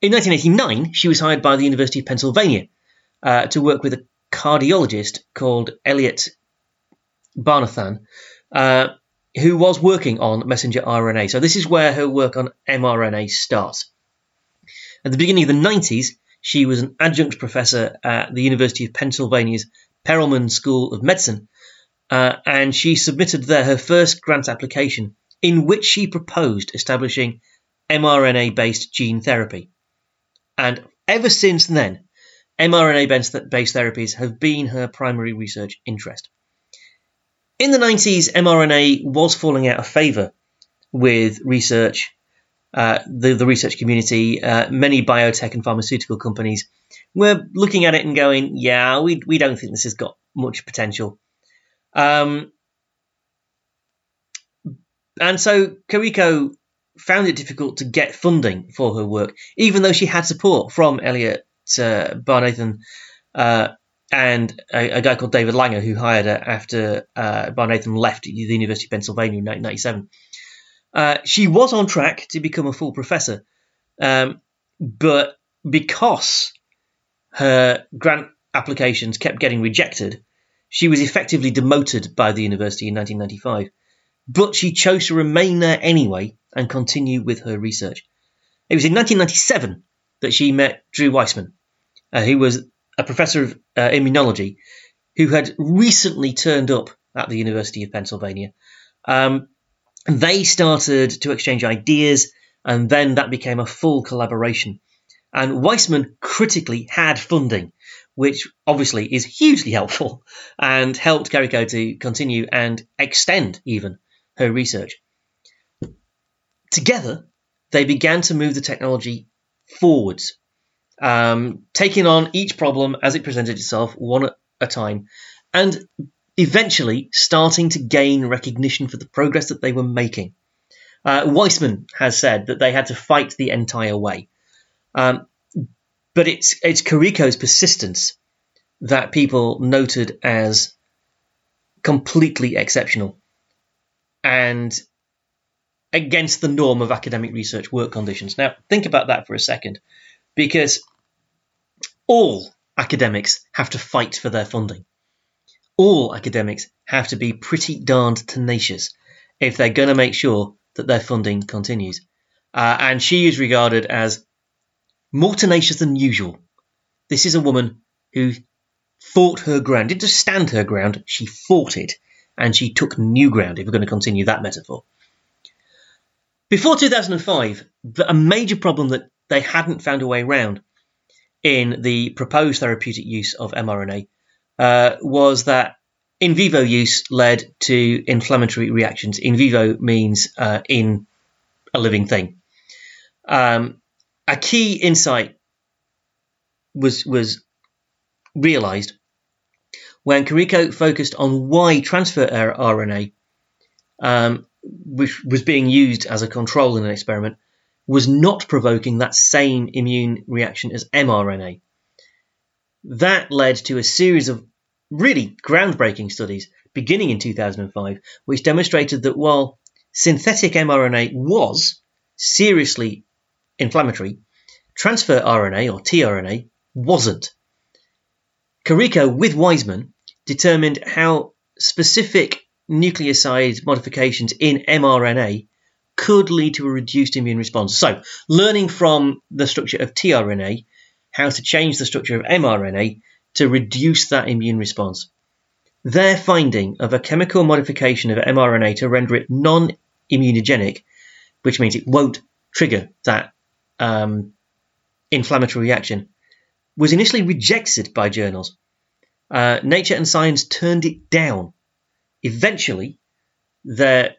In 1989, she was hired by the University of Pennsylvania uh, to work with a cardiologist called Elliot Barnathan, uh, who was working on messenger RNA. So this is where her work on mRNA starts. At the beginning of the 90s, she was an adjunct professor at the University of Pennsylvania's Perelman School of Medicine, uh, and she submitted there her first grant application in which she proposed establishing mRNA based gene therapy. And ever since then, mRNA based therapies have been her primary research interest. In the 90s, mRNA was falling out of favour with research uh, the, the research community, uh, many biotech and pharmaceutical companies were looking at it and going, yeah, we, we don't think this has got much potential. Um, and so Kariko found it difficult to get funding for her work, even though she had support from Elliot uh, Barnathan uh, and a, a, guy called David Langer, who hired her after uh, Barnathan left the University of Pennsylvania in 1997. Uh, she was on track to become a full professor, um, but because her grant applications kept getting rejected, she was effectively demoted by the university in 1995. But she chose to remain there anyway and continue with her research. It was in 1997 that she met Drew Weissman, uh, who was a professor of uh, immunology who had recently turned up at the University of Pennsylvania. Um, they started to exchange ideas, and then that became a full collaboration. And Weissman critically had funding, which obviously is hugely helpful and helped Kariko to continue and extend even her research. Together, they began to move the technology forwards, um, taking on each problem as it presented itself one at a time, and eventually starting to gain recognition for the progress that they were making. Uh, Weissman has said that they had to fight the entire way. Um, but it's it's Kariko's persistence that people noted as completely exceptional and against the norm of academic research work conditions. Now, think about that for a second, because all academics have to fight for their funding. All academics have to be pretty darned tenacious if they're going to make sure that their funding continues. Uh, and she is regarded as more tenacious than usual. This is a woman who fought her ground, didn't just stand her ground, she fought it, and she took new ground, if we're going to continue that metaphor. Before 2005, a major problem that they hadn't found a way around in the proposed therapeutic use of mRNA uh, was that in vivo use led to inflammatory reactions. In vivo means uh, in a living thing. Um, a key insight was was realized when Kariko focused on why transfer RNA, um, which was being used as a control in an experiment, was not provoking that same immune reaction as mRNA. That led to a series of really groundbreaking studies beginning in 2005, which demonstrated that while synthetic mRNA was seriously inflammatory, transfer RNA or tRNA wasn't. Kariko with Weissman determined how specific nucleoside modifications in mRNA could lead to a reduced immune response. So, learning from the structure of tRNA, how to change the structure of mRNA to reduce that immune response. Their finding of a chemical modification of mRNA to render it non immunogenic, which means it won't trigger that um, inflammatory reaction, was initially rejected by journals. Uh, Nature and Science turned it down. Eventually, their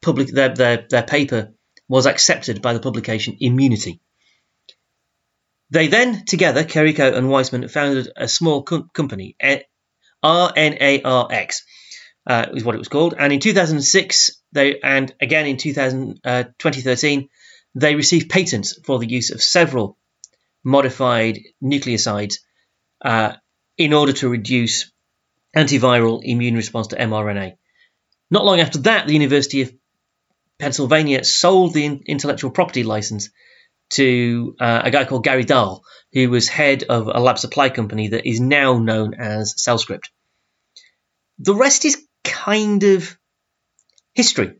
public their, their, their paper was accepted by the publication Immunity. They then, together, Kariko and Weissman, founded a small com- company, RNARX, uh, is what it was called. And in 2006, they and again in 2000, uh, 2013, they received patents for the use of several modified nucleosides uh, in order to reduce antiviral immune response to mRNA. Not long after that, the University of Pennsylvania sold the intellectual property license to uh, a guy called Gary Dahl, who was head of a lab supply company that is now known as CellScript. The rest is kind of history.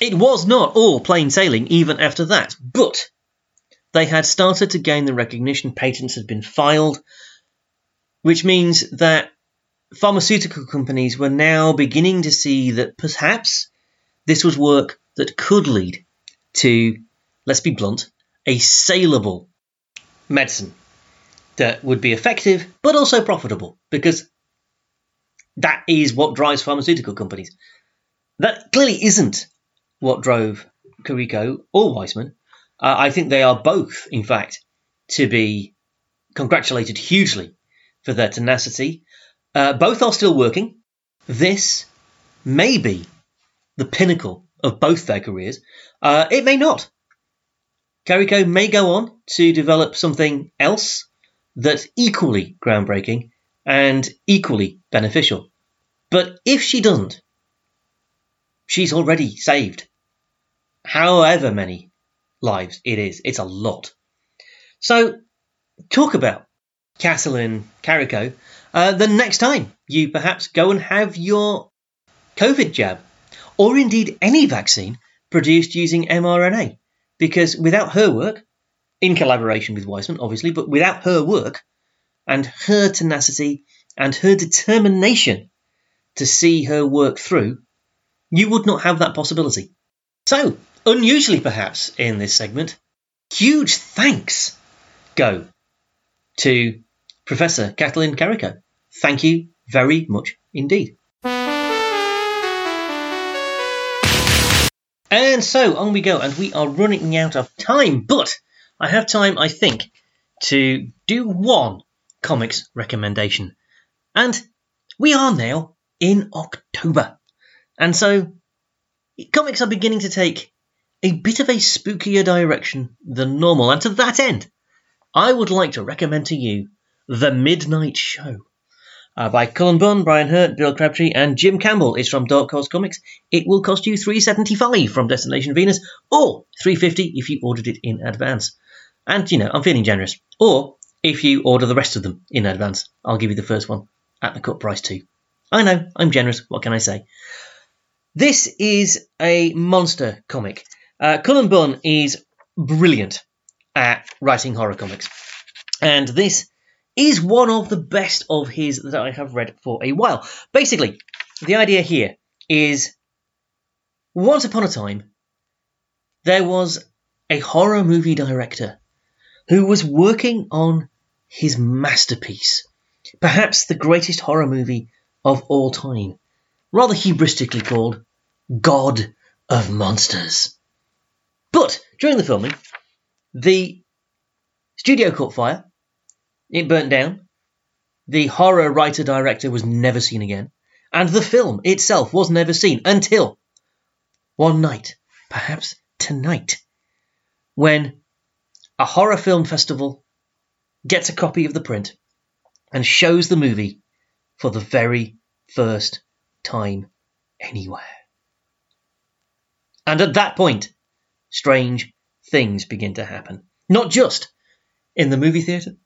It was not all plain sailing even after that, but they had started to gain the recognition, patents had been filed, which means that pharmaceutical companies were now beginning to see that perhaps this was work that could lead to, let's be blunt, a saleable medicine that would be effective but also profitable because that is what drives pharmaceutical companies. That clearly isn't what drove Kariko or Weissman. Uh, I think they are both, in fact, to be congratulated hugely for their tenacity. Uh, both are still working. This may be the pinnacle of both their careers. Uh, it may not. Kariko may go on to develop something else that's equally groundbreaking and equally beneficial. But if she doesn't, she's already saved however many lives it is. It's a lot. So, talk about Katalin Kariko uh, the next time you perhaps go and have your COVID jab, or indeed any vaccine produced using mRNA. Because without her work, in collaboration with Weissman, obviously, but without her work and her tenacity and her determination to see her work through, you would not have that possibility. So, unusually perhaps in this segment, huge thanks go to Professor Kathleen Karikó. Thank you very much indeed. And so on we go, and we are running out of time, but I have time, I think, to do one comics recommendation. And we are now in October. And so comics are beginning to take a bit of a spookier direction than normal. And to that end, I would like to recommend to you The Midnight Show. Uh, by Cullen Bunn, Brian Hurtt, Bill Crabtree, and Jim Campbell. It's from Dark Horse Comics. It will cost you three seventy five from Destination Venus, or three fifty if you ordered it in advance. And you know, I'm feeling generous. Or if you order the rest of them in advance, I'll give you the first one at the cut price too. I know, I'm generous. What can I say? This is a monster comic. Uh, Cullen Bunn is brilliant at writing horror comics, and this is one of the best of his that I have read for a while. Basically, the idea here is once upon a time, there was a horror movie director who was working on his masterpiece, perhaps the greatest horror movie of all time, rather hubristically called God of Monsters. But during the filming, the studio caught fire it burnt down. The horror writer director was never seen again. And the film itself was never seen until one night, perhaps tonight, when a horror film festival gets a copy of the print and shows the movie for the very first time anywhere. And at that point, strange things begin to happen. Not just in the movie theatre,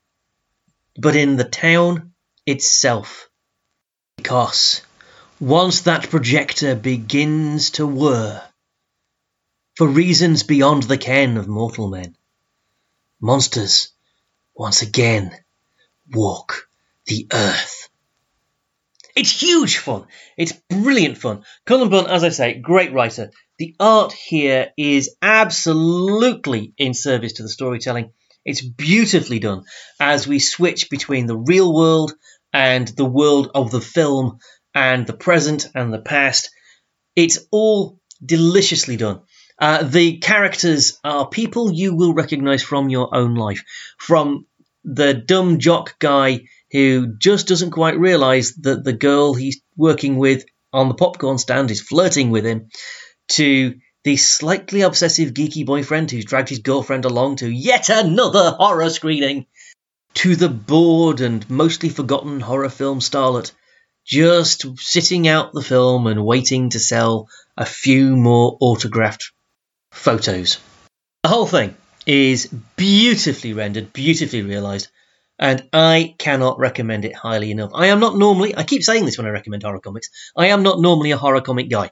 but in the town itself. Because once that projector begins to whir, for reasons beyond the ken of mortal men, monsters once again walk the earth. It's huge fun. It's brilliant fun. Cullen Bunn, as I say, great writer. The art here is absolutely in service to the storytelling. It's beautifully done as we switch between the real world and the world of the film and the present and the past. It's all deliciously done. Uh, the characters are people you will recognize from your own life. From the dumb jock guy who just doesn't quite realize that the girl he's working with on the popcorn stand is flirting with him, to the slightly obsessive geeky boyfriend who's dragged his girlfriend along to yet another horror screening, to the bored and mostly forgotten horror film starlet just sitting out the film and waiting to sell a few more autographed photos. The whole thing is beautifully rendered, beautifully realised, and I cannot recommend it highly enough. I am not normally, I keep saying this when I recommend horror comics, I am not normally a horror comic guy,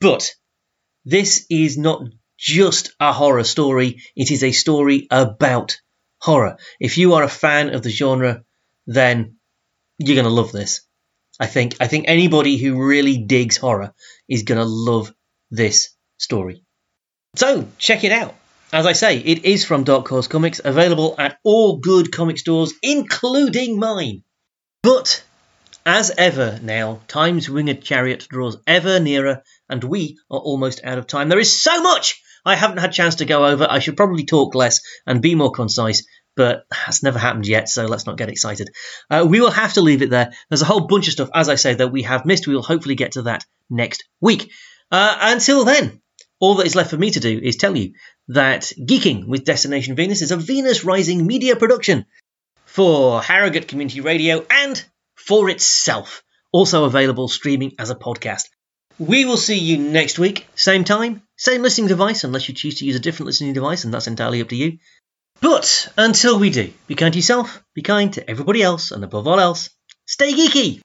but this is not just a horror story, it is a story about horror. If you are a fan of the genre, then you're going to love this. I think I think anybody who really digs horror is going to love this story. So, check it out. As I say, it is from Dark Horse Comics, available at all good comic stores, including mine. But as ever now, Time's winged chariot draws ever nearer, and we are almost out of time. There is so much I haven't had chance to go over. I should probably talk less and be more concise, but that's never happened yet, so let's not get excited. Uh, we will have to leave it there. There's a whole bunch of stuff, as I say, that we have missed. We will hopefully get to that next week. Uh, until then, all that is left for me to do is tell you that Geeking with Destination Venus is a Venus Rising media production for Harrogate Community Radio and for itself. Also available streaming as a podcast. We will see you next week, same time, same listening device, unless you choose to use a different listening device, and that's entirely up to you. But until we do, be kind to yourself, be kind to everybody else, and above all else, stay geeky!